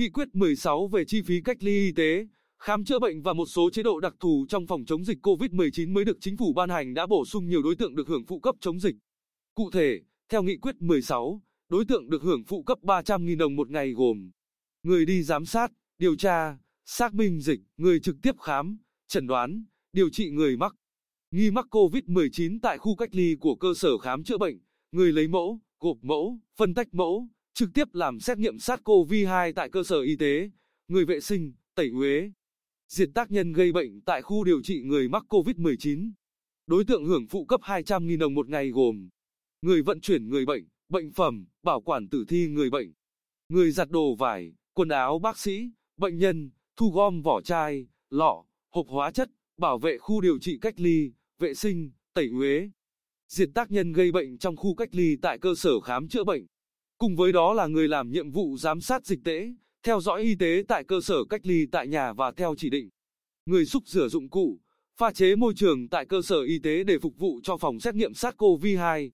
Nghị quyết 16 về chi phí cách ly y tế, khám chữa bệnh và một số chế độ đặc thù trong phòng chống dịch COVID-19 mới được chính phủ ban hành đã bổ sung nhiều đối tượng được hưởng phụ cấp chống dịch. Cụ thể, theo nghị quyết 16, đối tượng được hưởng phụ cấp 300.000 đồng một ngày gồm người đi giám sát, điều tra, xác minh dịch, người trực tiếp khám, chẩn đoán, điều trị người mắc nghi mắc COVID-19 tại khu cách ly của cơ sở khám chữa bệnh, người lấy mẫu, gộp mẫu, phân tách mẫu, trực tiếp làm xét nghiệm SARS-CoV-2 tại cơ sở y tế, người vệ sinh, tẩy uế, diệt tác nhân gây bệnh tại khu điều trị người mắc COVID-19. Đối tượng hưởng phụ cấp 200.000 đồng một ngày gồm người vận chuyển người bệnh, bệnh phẩm, bảo quản tử thi người bệnh, người giặt đồ vải, quần áo bác sĩ, bệnh nhân, thu gom vỏ chai, lọ, hộp hóa chất, bảo vệ khu điều trị cách ly, vệ sinh, tẩy uế, diệt tác nhân gây bệnh trong khu cách ly tại cơ sở khám chữa bệnh. Cùng với đó là người làm nhiệm vụ giám sát dịch tễ, theo dõi y tế tại cơ sở cách ly tại nhà và theo chỉ định. Người xúc rửa dụng cụ, pha chế môi trường tại cơ sở y tế để phục vụ cho phòng xét nghiệm SARS-CoV-2.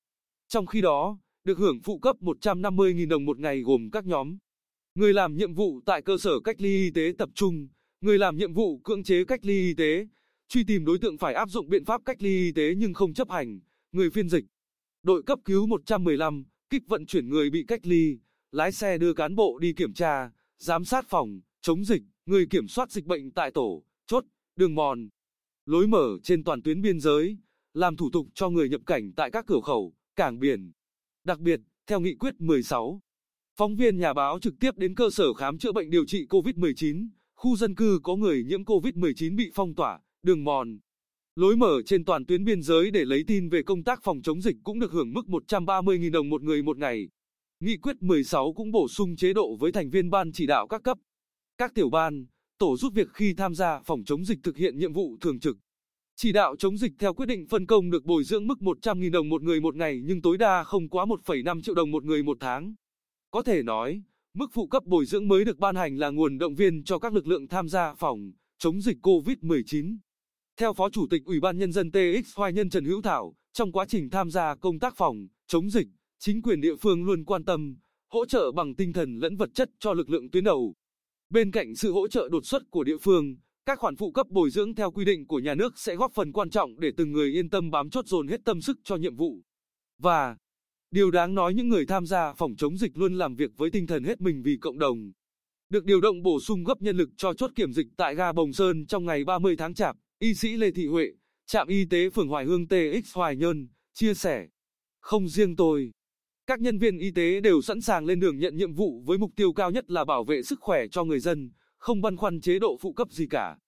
Trong khi đó, được hưởng phụ cấp 150.000 đồng một ngày gồm các nhóm. Người làm nhiệm vụ tại cơ sở cách ly y tế tập trung, người làm nhiệm vụ cưỡng chế cách ly y tế, truy tìm đối tượng phải áp dụng biện pháp cách ly y tế nhưng không chấp hành, người phiên dịch. Đội cấp cứu 115, kích vận chuyển người bị cách ly, lái xe đưa cán bộ đi kiểm tra, giám sát phòng, chống dịch, người kiểm soát dịch bệnh tại tổ, chốt, đường mòn, lối mở trên toàn tuyến biên giới, làm thủ tục cho người nhập cảnh tại các cửa khẩu, cảng biển. Đặc biệt, theo nghị quyết 16, phóng viên nhà báo trực tiếp đến cơ sở khám chữa bệnh điều trị COVID-19, khu dân cư có người nhiễm COVID-19 bị phong tỏa, đường mòn, lối mở trên toàn tuyến biên giới để lấy tin về công tác phòng chống dịch cũng được hưởng mức 130.000 đồng một người một ngày. Nghị quyết 16 cũng bổ sung chế độ với thành viên ban chỉ đạo các cấp, các tiểu ban, tổ giúp việc khi tham gia phòng chống dịch thực hiện nhiệm vụ thường trực. Chỉ đạo chống dịch theo quyết định phân công được bồi dưỡng mức 100.000 đồng một người một ngày nhưng tối đa không quá 1,5 triệu đồng một người một tháng. Có thể nói, mức phụ cấp bồi dưỡng mới được ban hành là nguồn động viên cho các lực lượng tham gia phòng chống dịch COVID-19. Theo Phó Chủ tịch Ủy ban Nhân dân TX Hoài Nhân Trần Hữu Thảo, trong quá trình tham gia công tác phòng, chống dịch, chính quyền địa phương luôn quan tâm, hỗ trợ bằng tinh thần lẫn vật chất cho lực lượng tuyến đầu. Bên cạnh sự hỗ trợ đột xuất của địa phương, các khoản phụ cấp bồi dưỡng theo quy định của nhà nước sẽ góp phần quan trọng để từng người yên tâm bám chốt dồn hết tâm sức cho nhiệm vụ. Và, điều đáng nói những người tham gia phòng chống dịch luôn làm việc với tinh thần hết mình vì cộng đồng. Được điều động bổ sung gấp nhân lực cho chốt kiểm dịch tại ga Bồng Sơn trong ngày 30 tháng Chạp. Y sĩ Lê Thị Huệ, trạm y tế phường Hoài Hương TX Hoài Nhơn, chia sẻ. Không riêng tôi, các nhân viên y tế đều sẵn sàng lên đường nhận nhiệm vụ với mục tiêu cao nhất là bảo vệ sức khỏe cho người dân, không băn khoăn chế độ phụ cấp gì cả.